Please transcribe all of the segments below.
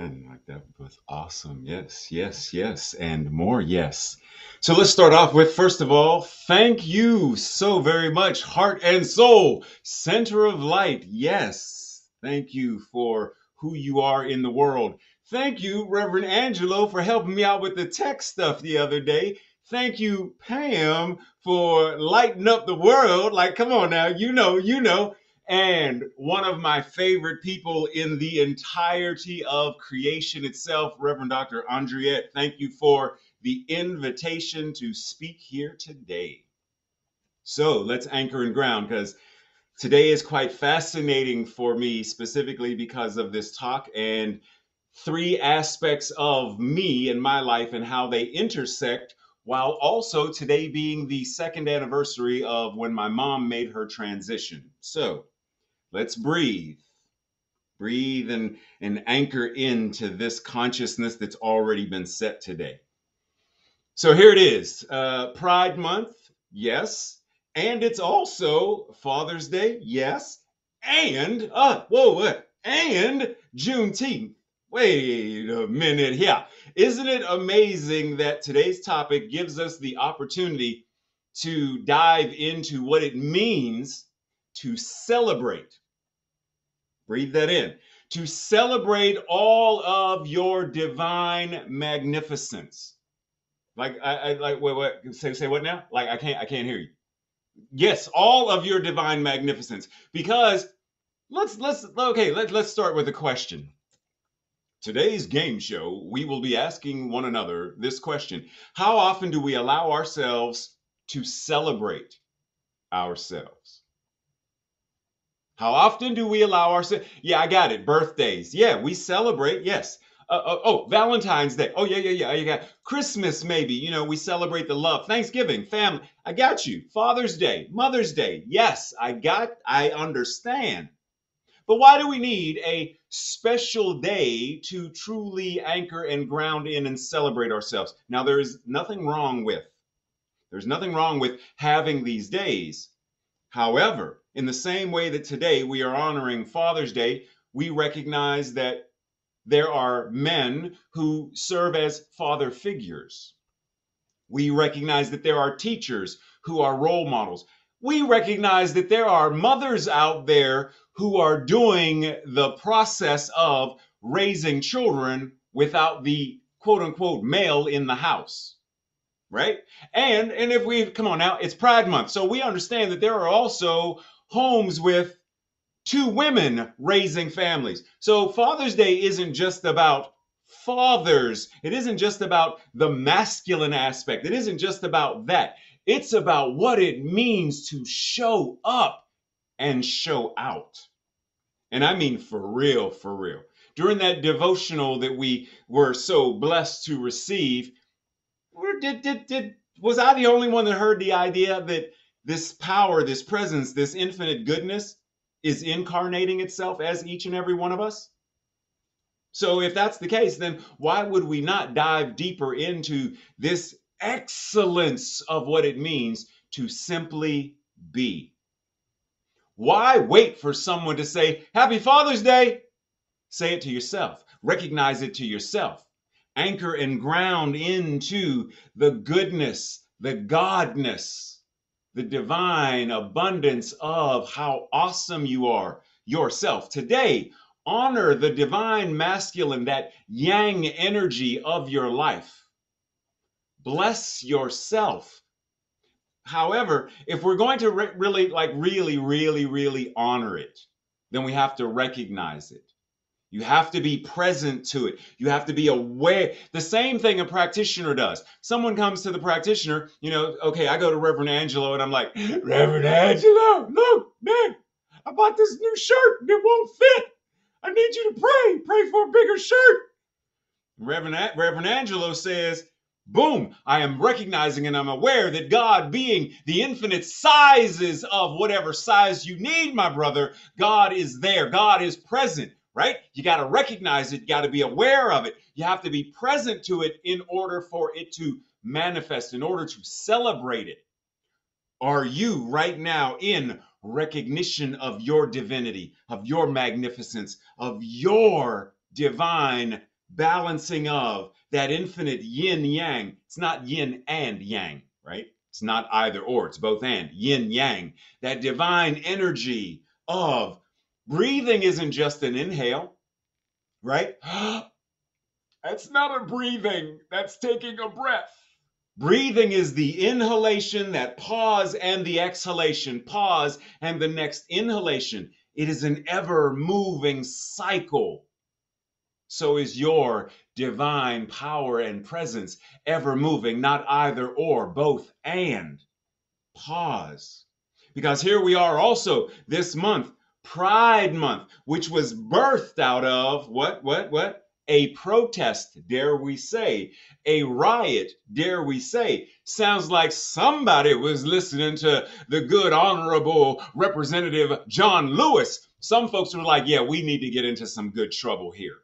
again. Like that was awesome. Yes, yes, yes, and more yes. So let's start off with first of all, thank you so very much, heart and soul, center of light. Yes, thank you for who you are in the world. Thank you, Reverend Angelo, for helping me out with the tech stuff the other day. Thank you, Pam, for lighting up the world. Like, come on now, you know, you know and one of my favorite people in the entirety of creation itself, Reverend Dr. Andriette. Thank you for the invitation to speak here today. So let's anchor and ground because today is quite fascinating for me, specifically because of this talk and three aspects of me and my life and how they intersect while also today being the second anniversary of when my mom made her transition. So, Let's breathe. Breathe and, and anchor into this consciousness that's already been set today. So here it is uh, Pride Month, yes. And it's also Father's Day, yes. And, uh, whoa, what? And Juneteenth. Wait a minute here. Isn't it amazing that today's topic gives us the opportunity to dive into what it means to celebrate Breathe that in. To celebrate all of your divine magnificence. Like I, I like wait, wait, say say what now? Like I can't I can't hear you. Yes, all of your divine magnificence. Because let's let's okay, let, let's start with a question. Today's game show, we will be asking one another this question How often do we allow ourselves to celebrate ourselves? How often do we allow ourselves? Yeah, I got it. Birthdays. Yeah, we celebrate. Yes. Uh, uh, oh, Valentine's Day. Oh, yeah, yeah, yeah. You got Christmas, maybe. You know, we celebrate the love. Thanksgiving, family. I got you. Father's Day, Mother's Day. Yes, I got, I understand. But why do we need a special day to truly anchor and ground in and celebrate ourselves? Now, there is nothing wrong with, there's nothing wrong with having these days. However, in the same way that today we are honoring Father's Day, we recognize that there are men who serve as father figures. We recognize that there are teachers who are role models. We recognize that there are mothers out there who are doing the process of raising children without the quote unquote male in the house right and and if we come on now it's pride month so we understand that there are also homes with two women raising families. So Father's Day isn't just about fathers, it isn't just about the masculine aspect, it isn't just about that. It's about what it means to show up and show out. And I mean for real, for real. During that devotional that we were so blessed to receive, did, did, did, was I the only one that heard the idea that this power, this presence, this infinite goodness is incarnating itself as each and every one of us? So, if that's the case, then why would we not dive deeper into this excellence of what it means to simply be? Why wait for someone to say, Happy Father's Day? Say it to yourself, recognize it to yourself, anchor and ground into the goodness, the godness the divine abundance of how awesome you are yourself. Today, honor the divine masculine, that yang energy of your life. Bless yourself. However, if we're going to re- really, like, really, really, really honor it, then we have to recognize it. You have to be present to it. You have to be aware. The same thing a practitioner does. Someone comes to the practitioner, you know, okay, I go to Reverend Angelo and I'm like, Reverend Angelo, look, man, I bought this new shirt and it won't fit. I need you to pray. Pray for a bigger shirt. Reverend, Reverend Angelo says, Boom, I am recognizing and I'm aware that God, being the infinite sizes of whatever size you need, my brother, God is there. God is present right? You got to recognize it, you got to be aware of it, you have to be present to it in order for it to manifest, in order to celebrate it. Are you right now in recognition of your divinity, of your magnificence, of your divine balancing of that infinite yin yang. It's not yin and yang, right? It's not either or, it's both and yin yang. That divine energy of breathing isn't just an inhale, right? That's not a breathing, that's taking a breath. Breathing is the inhalation, that pause, and the exhalation, pause, and the next inhalation. It is an ever moving cycle. So is your divine power and presence ever moving, not either or, both and. Pause. Because here we are also this month, Pride Month, which was birthed out of what, what, what? a protest, dare we say, a riot, dare we say. Sounds like somebody was listening to the good, honorable Representative John Lewis. Some folks were like, yeah, we need to get into some good trouble here.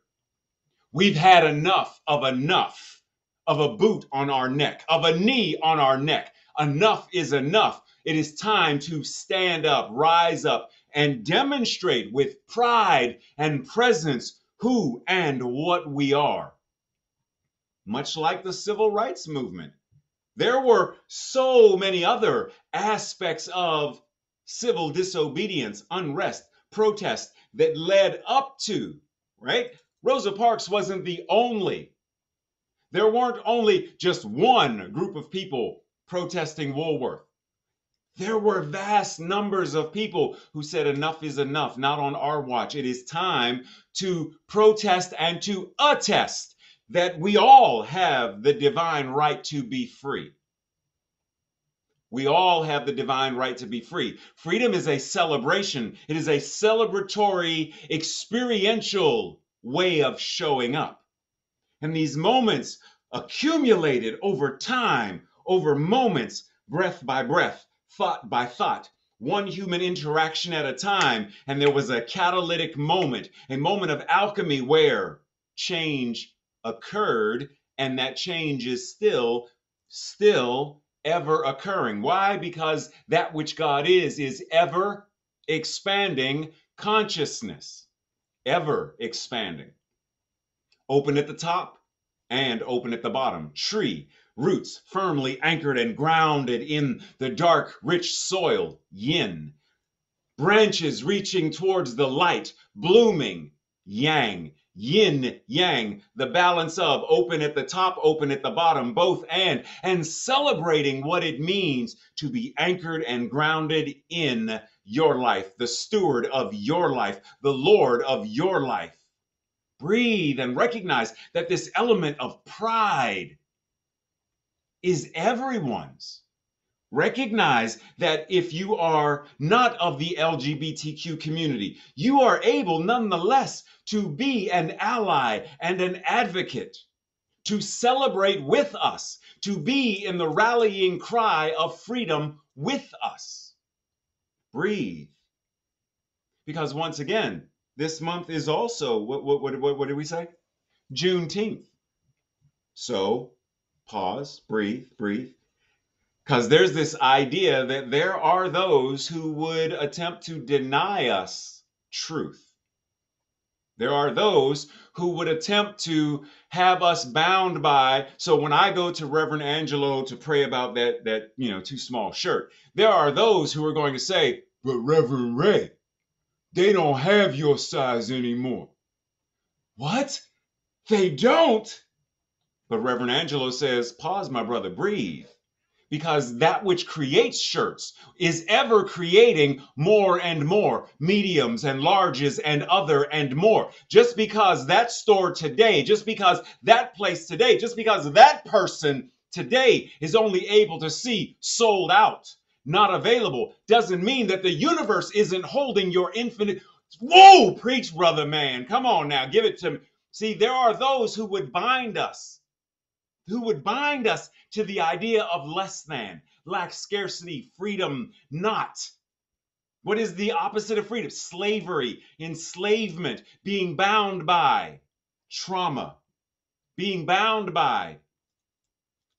We've had enough of enough of a boot on our neck, of a knee on our neck. Enough is enough. It is time to stand up, rise up, and demonstrate with pride and presence who and what we are. Much like the civil rights movement, there were so many other aspects of civil disobedience, unrest, protest that led up to, right? Rosa Parks wasn't the only. There weren't only just one group of people protesting Woolworth. There were vast numbers of people who said, Enough is enough, not on our watch. It is time to protest and to attest that we all have the divine right to be free. We all have the divine right to be free. Freedom is a celebration, it is a celebratory, experiential way of showing up. And these moments accumulated over time, over moments, breath by breath, thought by thought, one human interaction at a time. And there was a catalytic moment, a moment of alchemy where change occurred, and that change is still, still ever occurring. Why? Because that which God is, is ever expanding consciousness, ever expanding. Open at the top and open at the bottom. Tree, roots firmly anchored and grounded in the dark, rich soil, yin. Branches reaching towards the light, blooming, yang. Yin, yang, the balance of open at the top, open at the bottom, both and, and celebrating what it means to be anchored and grounded in your life, the steward of your life, the Lord of your life. Breathe and recognize that this element of pride is everyone's. Recognize that if you are not of the LGBTQ community, you are able nonetheless to be an ally and an advocate, to celebrate with us, to be in the rallying cry of freedom with us. Breathe. Because once again, this month is also, what, what, what, what did we say? Juneteenth. So pause, breathe, breathe. Because there's this idea that there are those who would attempt to deny us truth. There are those who would attempt to have us bound by. So when I go to Reverend Angelo to pray about that that you know too small shirt, there are those who are going to say, "But Reverend Ray, they don't have your size anymore." What? They don't? But Reverend Angelo says, pause, my brother, breathe. Because that which creates shirts is ever creating more and more mediums and larges and other and more. Just because that store today, just because that place today, just because that person today is only able to see sold out, not available, doesn't mean that the universe isn't holding your infinite. Whoa, preach, brother man. Come on now, give it to me. See, there are those who would bind us who would bind us to the idea of less than, lack, scarcity, freedom, not. What is the opposite of freedom? Slavery, enslavement, being bound by, trauma, being bound by.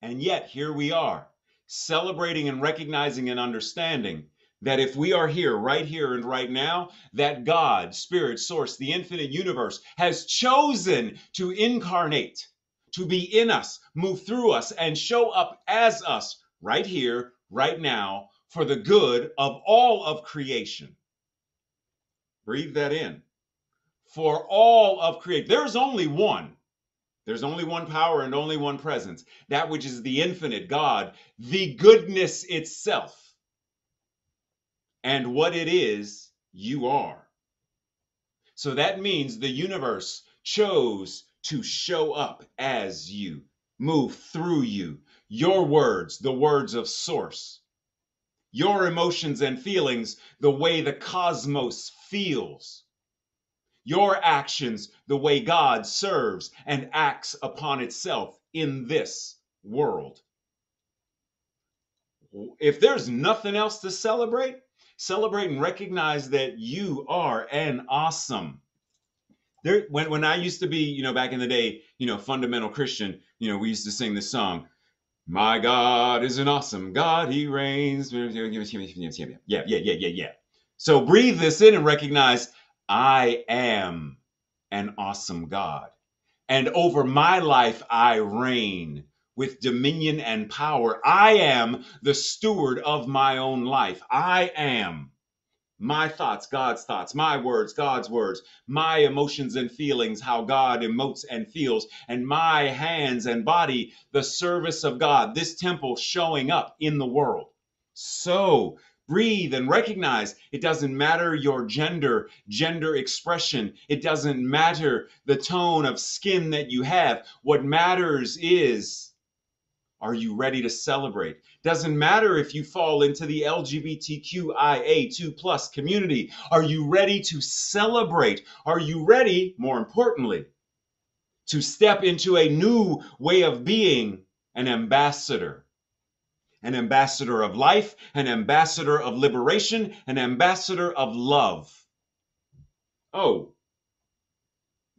And yet, here we are, celebrating and recognizing and understanding that if we are here, right here and right now, that God, Spirit, Source, the infinite universe, has chosen to incarnate, to be in us, move through us, and show up as us right here, right now, for the good of all of creation. Breathe that in. For all of creation. There's only one. There's only one power and only one presence, that which is the infinite God, the goodness itself and what it is you are. So that means the universe chose to show up as you, move through you, your words, the words of source, your emotions and feelings, the way the cosmos feels, your actions, the way God serves and acts upon itself in this world. If there's nothing else to celebrate, celebrate and recognize that you are an awesome. There, when when I used to be, you know, back in the day, you know, fundamental Christian, you know, we used to sing this song. My God is an awesome God. He reigns. Yeah, yeah, yeah, yeah, yeah. So breathe this in and recognize I am an awesome God. And over my life, I reign with dominion and power. I am the steward of my own life. I am my thoughts, God's thoughts, my words, God's words, my emotions and feelings, how God emotes and feels, and my hands and body, the service of God, this temple showing up in the world. So, breathe and recognize it doesn't matter your gender, gender expression. It doesn't matter the tone of skin that you have. What matters is are you ready to celebrate? Doesn't matter if you fall into the LGBTQIA2 plus community. Are you ready to celebrate? Are you ready, more importantly, to step into a new way of being an ambassador? An ambassador of life, an ambassador of liberation, an ambassador of love. Oh.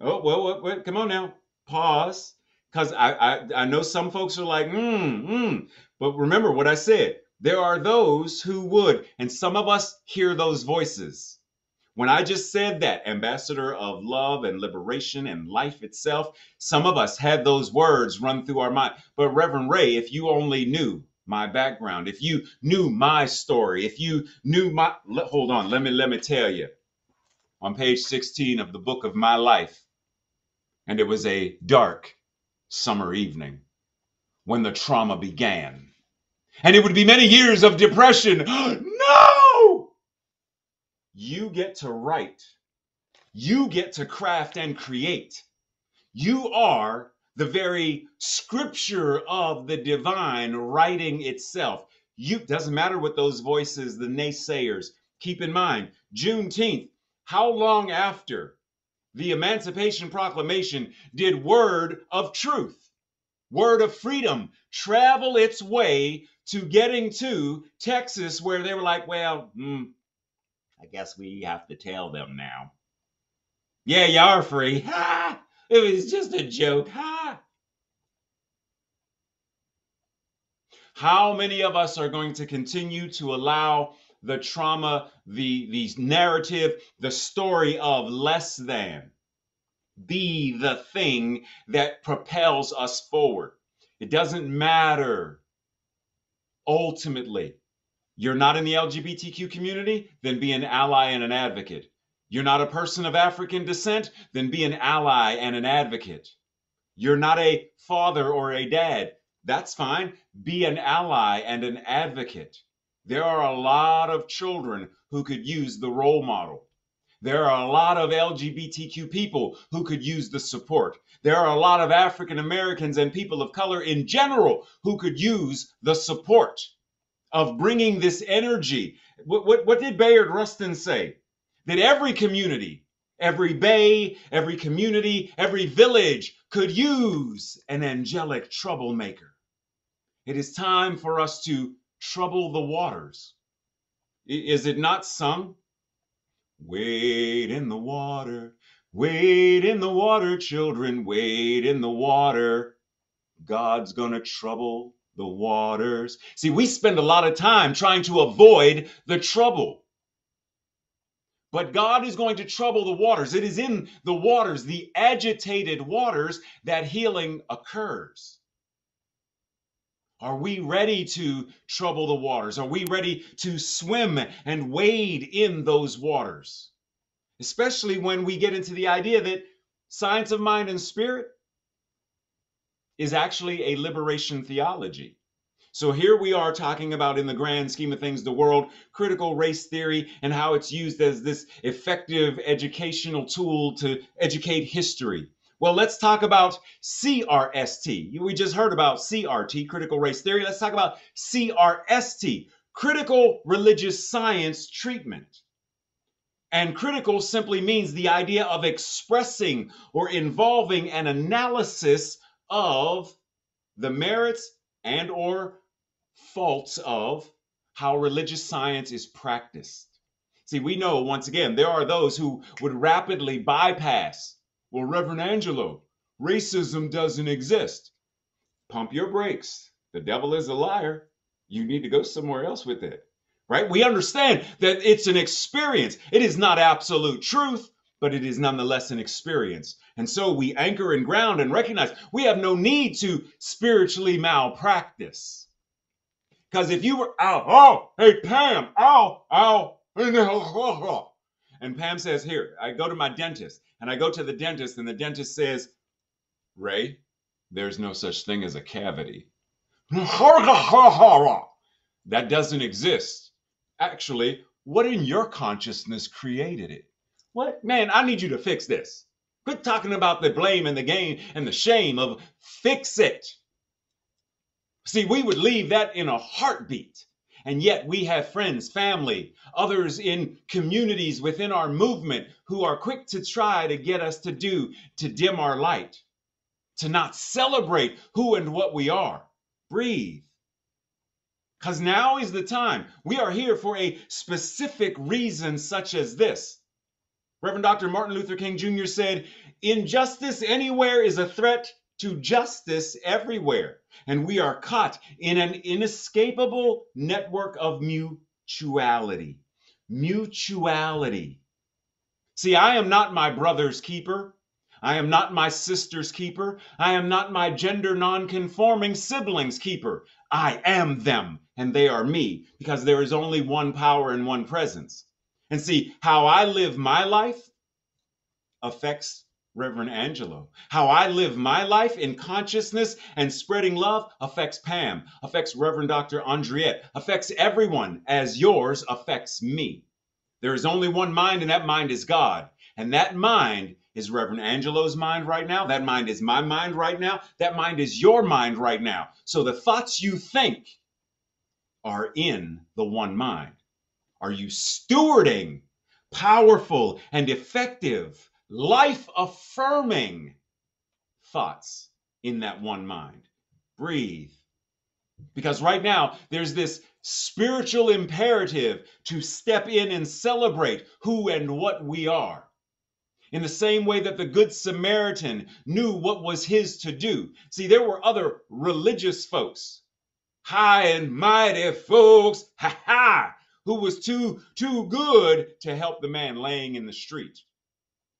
Oh, well, wait, wait, come on now. Pause because I, I I know some folks are like, mm, mm. But remember what I said. There are those who would, and some of us hear those voices. When I just said that, ambassador of love and liberation and life itself, some of us had those words run through our mind. But Reverend Ray, if you only knew my background, if you knew my story, if you knew my hold on, let me let me tell you. On page 16 of the book of my life, and it was a dark summer evening when the trauma began. And it would be many years of depression. no! You get to write. You get to craft and create. You are the very scripture of the divine writing itself. You doesn't matter what those voices, the naysayers. Keep in mind, Juneteenth, how long after the Emancipation Proclamation did word of truth, word of freedom travel its way to getting to Texas, where they were like, well, mm, I guess we have to tell them now. Yeah, you are free. Ha! It was just a joke. Ha! How many of us are going to continue to allow the trauma, the, the narrative, the story of less than be the thing that propels us forward. It doesn't matter. Ultimately, you're not in the LGBTQ community, then be an ally and an advocate. You're not a person of African descent, then be an ally and an advocate. You're not a father or a dad, that's fine. Be an ally and an advocate. There are a lot of children who could use the role model. There are a lot of LGBTQ people who could use the support. There are a lot of African Americans and people of color in general who could use the support of bringing this energy. What, what, what did Bayard Rustin say? That every community, every bay, every community, every village could use an angelic troublemaker. It is time for us to trouble the waters. Is it not sung? Wade in the water, wade in the water, children, wade in the water. God's gonna trouble the waters. See, we spend a lot of time trying to avoid the trouble. But God is going to trouble the waters. It is in the waters, the agitated waters, that healing occurs. Are we ready to trouble the waters? Are we ready to swim and wade in those waters? Especially when we get into the idea that science of mind and spirit is actually a liberation theology. So here we are talking about, in the grand scheme of things, the world critical race theory and how it's used as this effective educational tool to educate history. Well, let's talk about CRST. We just heard about CRT, critical race theory. Let's talk about CRST, critical religious science treatment. And critical simply means the idea of expressing or involving an analysis of the merits and or faults of how religious science is practiced. See, we know once again there are those who would rapidly bypass, well, Reverend Angelo, racism doesn't exist. Pump your brakes. The devil is a liar. You need to go somewhere else with it. Right? We understand that it's an experience. It is not absolute truth, but it is nonetheless an experience. And so we anchor and ground and recognize we have no need to spiritually malpractice. Because if you were, ow, oh, hey, Pam, ow, ow, and Pam says, here, I go to my dentist, and I go to the dentist, and the dentist says, Ray, there's no such thing as a cavity. that doesn't exist. Actually, what in your consciousness created it? What? Man, I need you to fix this. Quit talking about the blame and the gain and the shame of fix it. See, we would leave that in a heartbeat. And yet we have friends, family, others in communities within our movement who are quick to try to get us to do, to dim our light, to not celebrate who and what we are. Breathe. Because now is the time. We are here for a specific reason, such as this. Reverend Dr. Martin Luther King Jr. said, Injustice anywhere is a threat to justice everywhere. And we are caught in an inescapable network of mutuality. Mutuality. See, I am not my brother's keeper. I am not my sister's keeper. I am not my gender non-conforming sibling's keeper. I am them, and they are me, because there is only one power and one presence. And see, how I live my life affects Reverend Angelo. How I live my life in consciousness and spreading love affects Pam, affects Reverend Dr. Andriette, affects everyone as yours affects me. There is only one mind, and that mind is God. And that mind is Reverend Angelo's mind right now. That mind is my mind right now. That mind is your mind right now. So the thoughts you think are in the one mind. Are you stewarding powerful and effective, life affirming thoughts in that one mind? Breathe. Because right now, there's this spiritual imperative to step in and celebrate who and what we are. In the same way that the Good Samaritan knew what was his to do. See, there were other religious folks, high and mighty folks, ha ha, who was too too good to help the man laying in the street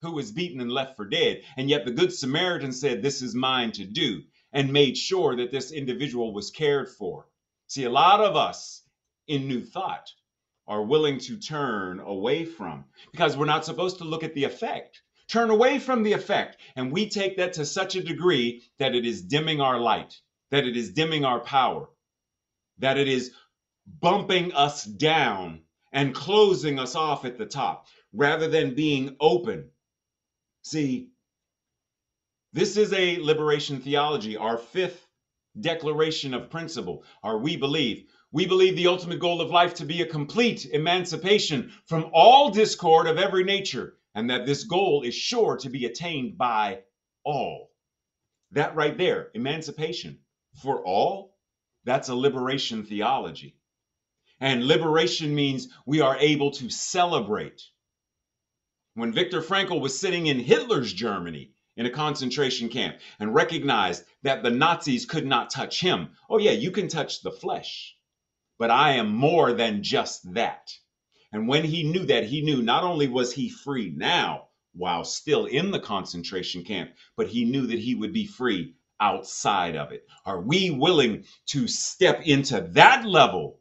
who was beaten and left for dead and yet the good samaritan said this is mine to do and made sure that this individual was cared for see a lot of us in new thought are willing to turn away from because we're not supposed to look at the effect turn away from the effect and we take that to such a degree that it is dimming our light that it is dimming our power that it is bumping us down and closing us off at the top rather than being open. See, this is a liberation theology, our fifth declaration of principle, our we believe. We believe the ultimate goal of life to be a complete emancipation from all discord of every nature, and that this goal is sure to be attained by all. That right there, emancipation for all, that's a liberation theology. And liberation means we are able to celebrate. When Viktor Frankl was sitting in Hitler's Germany in a concentration camp and recognized that the Nazis could not touch him. Oh, yeah, you can touch the flesh, but I am more than just that. And when he knew that, he knew not only was he free now while still in the concentration camp, but he knew that he would be free outside of it. Are we willing to step into that level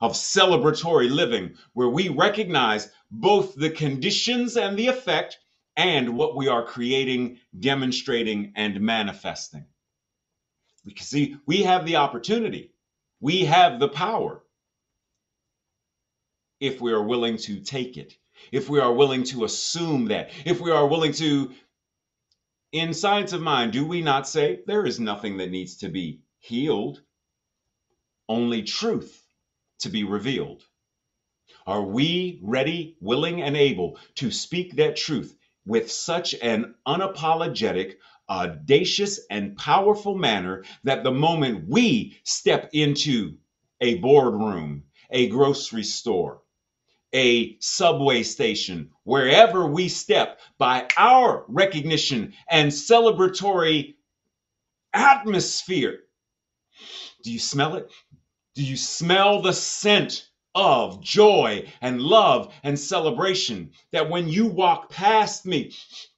of celebratory living where we recognize both the conditions and the effect and what we are creating, demonstrating, and manifesting. Because see, we have the opportunity, we have the power if we are willing to take it, if we are willing to assume that, if we are willing to, in science of mind, do we not say there is nothing that needs to be healed, only truth to be revealed? Are we ready, willing, and able to speak that truth with such an unapologetic, audacious, and powerful manner that the moment we step into a boardroom, a grocery store, a subway station, wherever we step, by our recognition and celebratory atmosphere. Do you smell it? Do you smell the scent of joy and love and celebration? That when you walk past me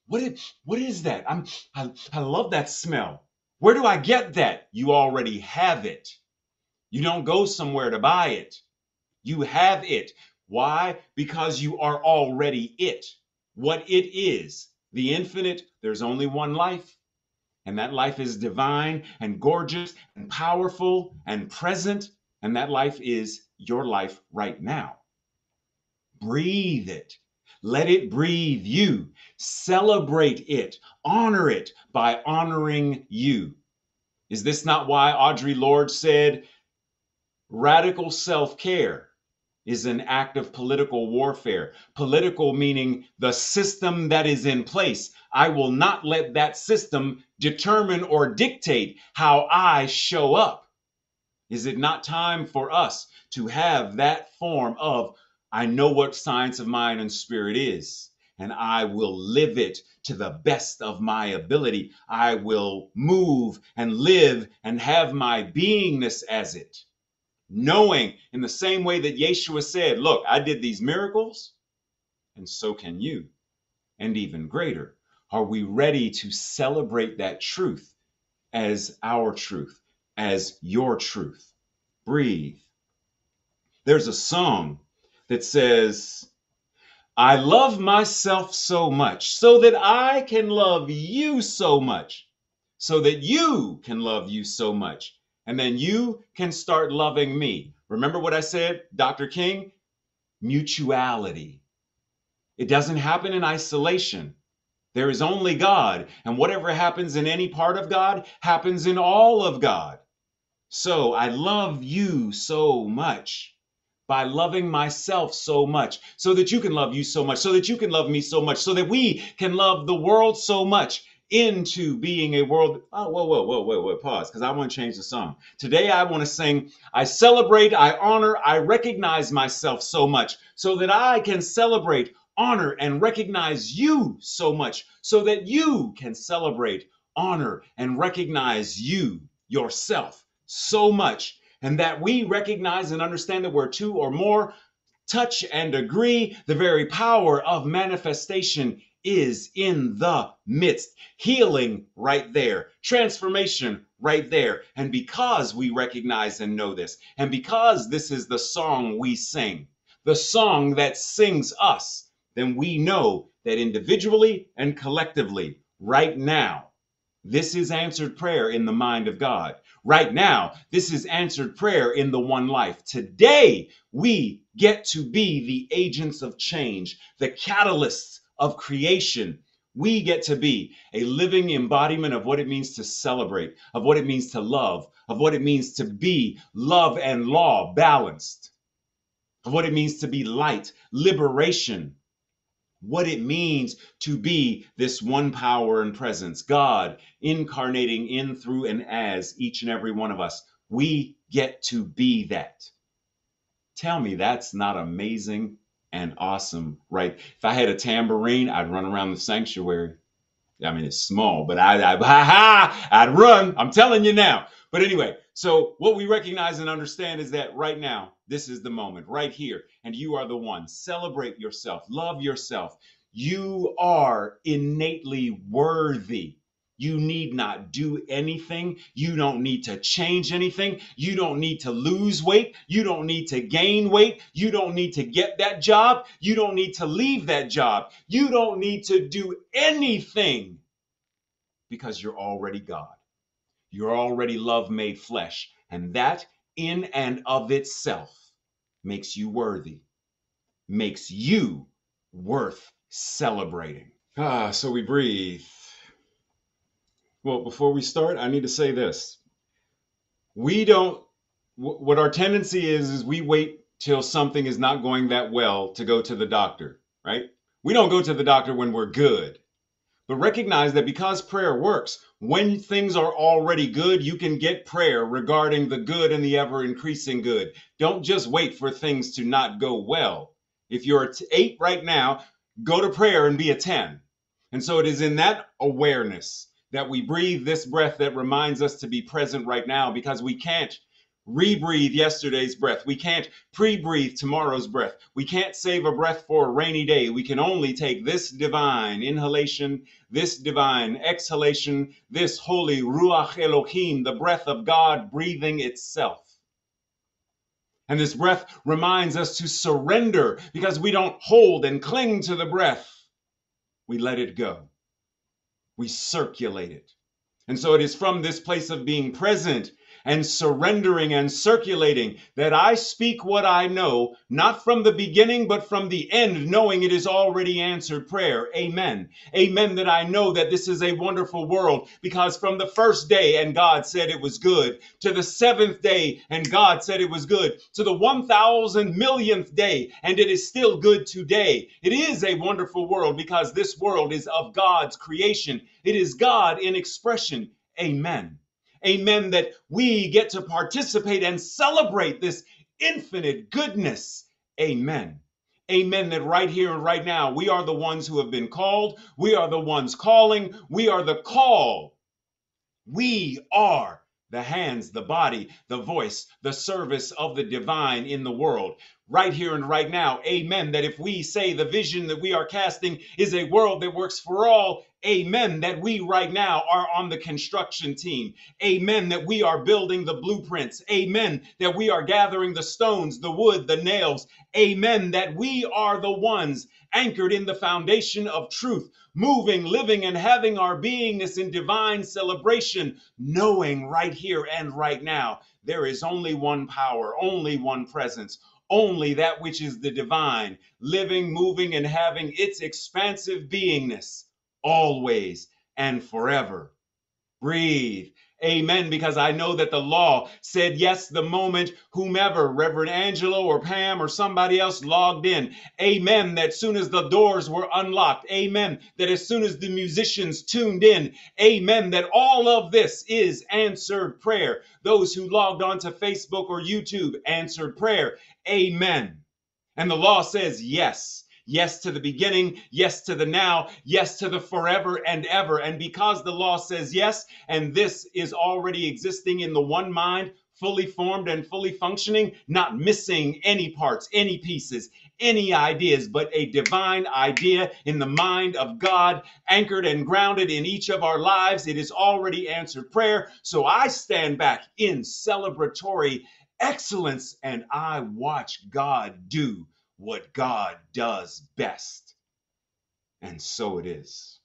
what is, what is that? I'm I, I love that smell. Where do i get that? You already have it. You don't go somewhere to buy it. You have it. Why? Because you are already it. What it is the infinite there's only one life. And that life is divine and gorgeous and powerful and present and that life is your life right now. Breathe it. Let it breathe you. Celebrate it. Honor it by honoring you. Is this not why Audre Lorde said radical self care is an act of political warfare? Political meaning the system that is in place. I will not let that system determine or dictate how I show up. Is it not time for us to have that form of, I know what science of mind and spirit is, and I will live it to the best of my ability. I will move and live and have my beingness as it. Knowing in the same way that Yeshua said, Look, I did these miracles, and so can you, and even greater. Are we ready to celebrate that truth as our truth? As your truth. Breathe. There's a song that says, I love myself so much so that I can love you so much, so that you can love you so much, and then you can start loving me. Remember what I said, Dr. King? Mutuality. It doesn't happen in isolation. There is only God, and whatever happens in any part of God happens in all of God. So I love you so much by loving myself so much, so that you can love you so much, so that you can love me so much, so that we can love the world so much into being a world. Oh, whoa, whoa, whoa, whoa, whoa, pause, because I want to change the song. Today I want to sing, I celebrate, I honor, I recognize myself so much, so that I can celebrate, honor, and recognize you so much, so that you can celebrate, honor, and recognize you yourself so much, and that we recognize and understand that where two or more touch and agree, the very power of manifestation is in the midst. Healing right there, transformation right there. And because we recognize and know this, and because this is the song we sing, the song that sings us, then we know that individually and collectively, right now, this is answered prayer in the mind of God. Right now, this is answered prayer in the one life. Today, we get to be the agents of change, the catalysts of creation. We get to be a living embodiment of what it means to celebrate, of what it means to love, of what it means to be love and law balanced, of what it means to be light, liberation, what it means to be this one power and presence, God incarnating in, through, and as each and every one of us. We get to be that. Tell me that's not amazing and awesome, right? If I had a tambourine, I'd run around the sanctuary. I mean, it's small, but I, I, ha, I'd run. I'm telling you now. But anyway, so what we recognize and understand is that right now, this is the moment, right here, and you are the one. Celebrate yourself, love yourself. You are innately worthy. You need not do anything. You don't need to change anything. You don't need to lose weight. You don't need to gain weight. You don't need to get that job. You don't need to leave that job. You don't need to do anything because you're already God. You're already love made flesh. And that in and of itself makes you worthy, makes you worth celebrating. Ah, so we breathe. Well, before we start, I need to say this. We don't, what our tendency is, is we wait till something is not going that well to go to the doctor, right? We don't go to the doctor when we're good. But recognize that because prayer works, when things are already good, you can get prayer regarding the good and the ever increasing good. Don't just wait for things to not go well. If you're at eight right now, go to prayer and be a 10. And so it is in that awareness that we breathe this breath that reminds us to be present right now because we can't rebreathe yesterday's breath. We can't pre breathe tomorrow's breath. We can't save a breath for a rainy day. We can only take this divine inhalation, this divine exhalation, this holy Ruach Elohim, the breath of God breathing itself. And this breath reminds us to surrender because we don't hold and cling to the breath. We let it go. We circulate it. And so it is from this place of being present and surrendering and circulating, that I speak what I know, not from the beginning, but from the end, knowing it is already answered prayer. Amen. Amen. That I know that this is a wonderful world because from the first day, and God said it was good, to the seventh day, and God said it was good, to the one thousand millionth day, and it is still good today. It is a wonderful world because this world is of God's creation. It is God in expression. Amen amen, that we get to participate and celebrate this infinite goodness. Amen. Amen. That right here and right now, we are the ones who have been called. We are the ones calling. We are the call. We are the hands, the body, the voice, the service of the divine in the world. Right here and right now. Amen. That if we say the vision that we are casting is a world that works for all, Amen. That we right now are on the construction team. Amen. That we are building the blueprints. Amen. That we are gathering the stones, the wood, the nails. Amen. That we are the ones anchored in the foundation of truth, moving, living, and having our beingness in divine celebration, knowing right here and right now there is only one power, only one presence, only that which is the divine, living, moving, and having its expansive beingness always and forever. Breathe. Amen. Because I know that the law said yes the moment whomever, Reverend Angelo or Pam or somebody else logged in. Amen. That soon as the doors were unlocked. Amen. That as soon as the musicians tuned in. Amen. That all of this is answered prayer. Those who logged onto Facebook or YouTube answered prayer. Amen. And the law says yes. Yes to the beginning, yes to the now, yes to the forever and ever. And because the law says yes, and this is already existing in the one mind, fully formed and fully functioning, not missing any parts, any pieces, any ideas, but a divine idea in the mind of God, anchored and grounded in each of our lives. It is already answered prayer. So I stand back in celebratory excellence and I watch God do what God does best. And so it is.